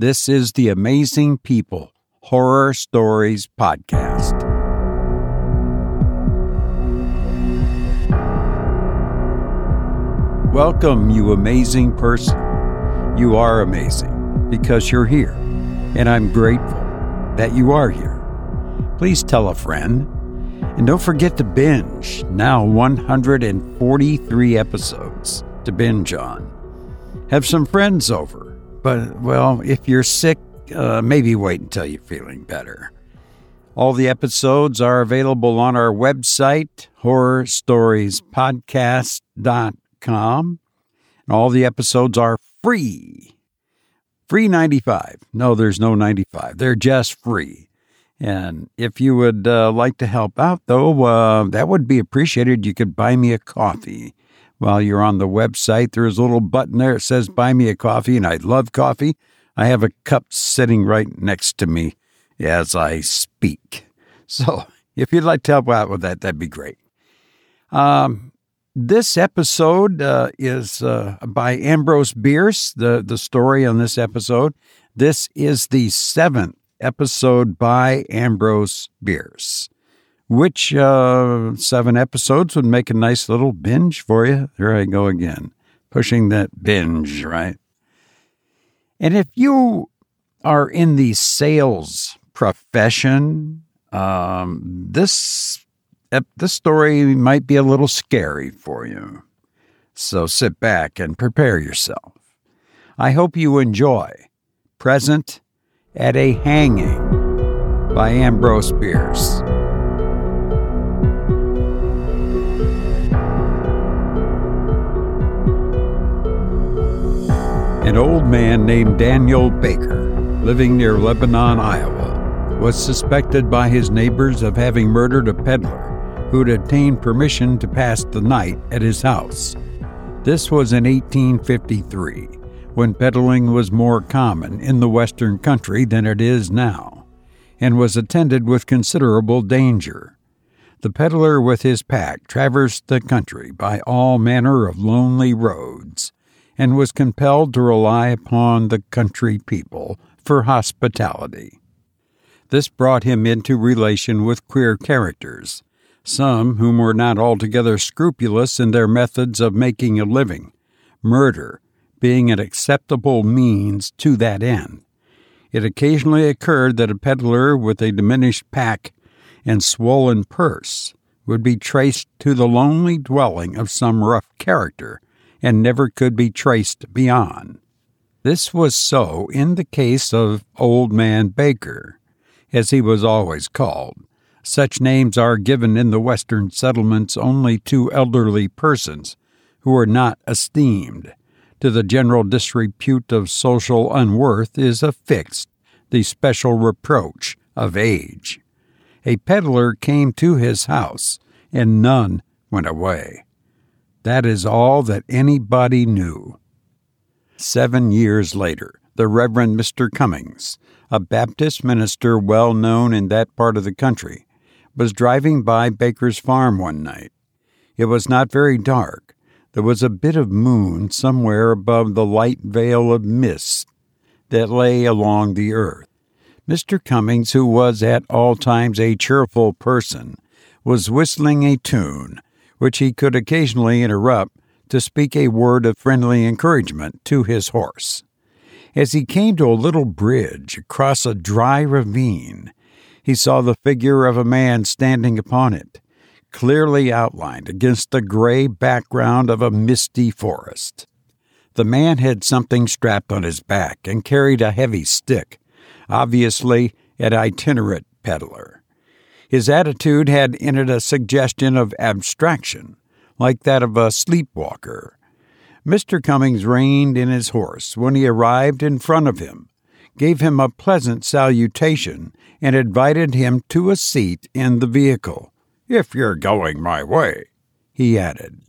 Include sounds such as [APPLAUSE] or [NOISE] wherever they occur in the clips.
This is the Amazing People Horror Stories Podcast. Welcome, you amazing person. You are amazing because you're here, and I'm grateful that you are here. Please tell a friend. And don't forget to binge. Now 143 episodes to binge on. Have some friends over. But, well, if you're sick, uh, maybe wait until you're feeling better. All the episodes are available on our website, horrorstoriespodcast.com. And all the episodes are free. Free 95. No, there's no 95. They're just free. And if you would uh, like to help out, though, uh, that would be appreciated. You could buy me a coffee while you're on the website. There's a little button there. It says Buy Me a Coffee, and I love coffee. I have a cup sitting right next to me as I speak. [LAUGHS] So if you'd like to help out with that, that'd be great. Um, this episode uh, is uh, by Ambrose Bierce, the, the story on this episode. This is the seventh episode by Ambrose Bierce, which uh, seven episodes would make a nice little binge for you. Here I go again, pushing that binge, right? And if you are in the sales profession, um, this this story might be a little scary for you. So sit back and prepare yourself. I hope you enjoy Present at a Hanging by Ambrose Bierce. An old man named Daniel Baker, living near Lebanon, Iowa, was suspected by his neighbors of having murdered a peddler who'd obtained permission to pass the night at his house. This was in 1853, when peddling was more common in the Western country than it is now, and was attended with considerable danger. The peddler with his pack traversed the country by all manner of lonely roads and was compelled to rely upon the country people for hospitality. This brought him into relation with queer characters, some whom were not altogether scrupulous in their methods of making a living, murder being an acceptable means to that end. It occasionally occurred that a peddler with a diminished pack and swollen purse would be traced to the lonely dwelling of some rough character and never could be traced beyond. This was so in the case of Old Man Baker, as he was always called. Such names are given in the Western settlements only to elderly persons who are not esteemed. To the general disrepute of social unworth is affixed the special reproach of age. A peddler came to his house, and none went away. That is all that anybody knew. Seven years later, the Reverend Mr. Cummings, a Baptist minister well known in that part of the country, was driving by Baker's farm one night. It was not very dark. There was a bit of moon somewhere above the light veil of mist that lay along the earth. Mr. Cummings, who was at all times a cheerful person, was whistling a tune which he could occasionally interrupt to speak a word of friendly encouragement to his horse. As he came to a little bridge across a dry ravine, he saw the figure of a man standing upon it, clearly outlined against the gray background of a misty forest. The man had something strapped on his back and carried a heavy stick, obviously an itinerant peddler. His attitude had in it a suggestion of abstraction, like that of a sleepwalker. Mr. Cummings reined in his horse when he arrived in front of him, gave him a pleasant salutation, and invited him to a seat in the vehicle. If you're going my way, he added.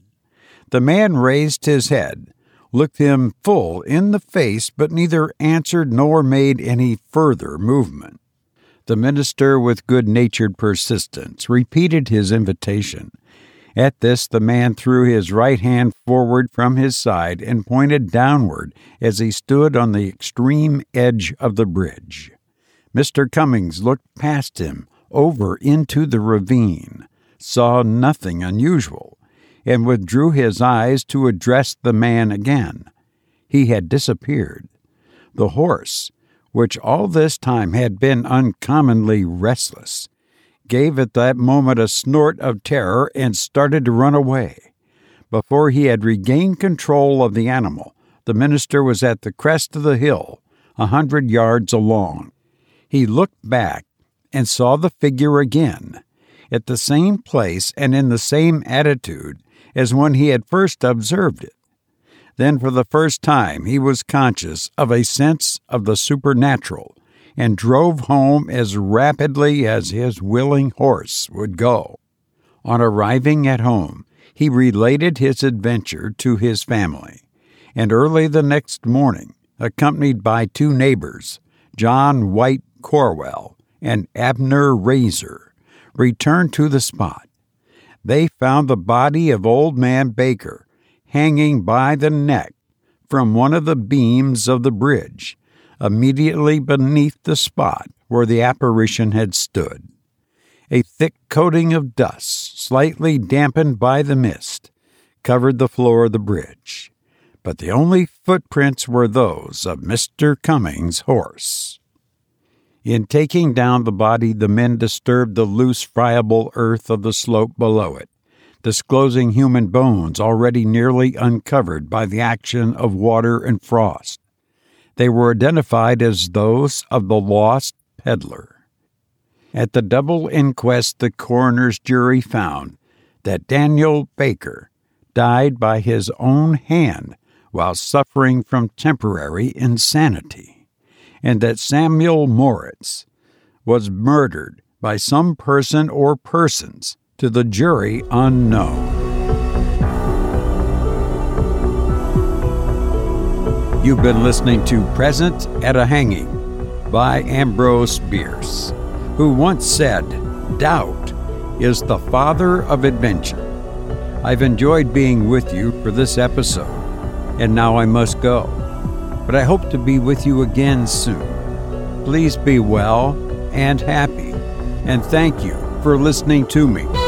The man raised his head, looked him full in the face, but neither answered nor made any further movement. The minister, with good natured persistence, repeated his invitation, At this, the man threw his right hand forward from his side and pointed downward as he stood on the extreme edge of the bridge. Mr. Cummings looked past him over into the ravine, saw nothing unusual, and withdrew his eyes to address the man again. He had disappeared. The horse, which all this time had been uncommonly restless, gave at that moment a snort of terror and started to run away. Before he had regained control of the animal, the minister was at the crest of the hill, a hundred yards along. He looked back and saw the figure again, at the same place and in the same attitude as when he had first observed it. Then, for the first time, he was conscious of a sense of the supernatural and drove home as rapidly as his willing horse would go. On arriving at home, he related his adventure to his family, and early the next morning, accompanied by two neighbors, John White Corwell and Abner Razor, returned to the spot. They found the body of old man Baker hanging by the neck from one of the beams of the bridge, immediately beneath the spot where the apparition had stood. A thick coating of dust, slightly dampened by the mist, covered the floor of the bridge, but the only footprints were those of Mr. Cummings' horse. In taking down the body, the men disturbed the loose, friable earth of the slope below it, disclosing human bones already nearly uncovered by the action of water and frost. They were identified as those of the lost peddler. At the double inquest, the coroner's jury found that Daniel Baker died by his own hand while suffering from temporary insanity, and that Samuel Moritz was murdered by some person or persons to the jury unknown. You've been listening to Present at a Hanging by Ambrose Bierce, who once said, Doubt is the father of invention. I've enjoyed being with you for this episode, and now I must go. But I hope to be with you again soon. Please be well and happy, and thank you for listening to me.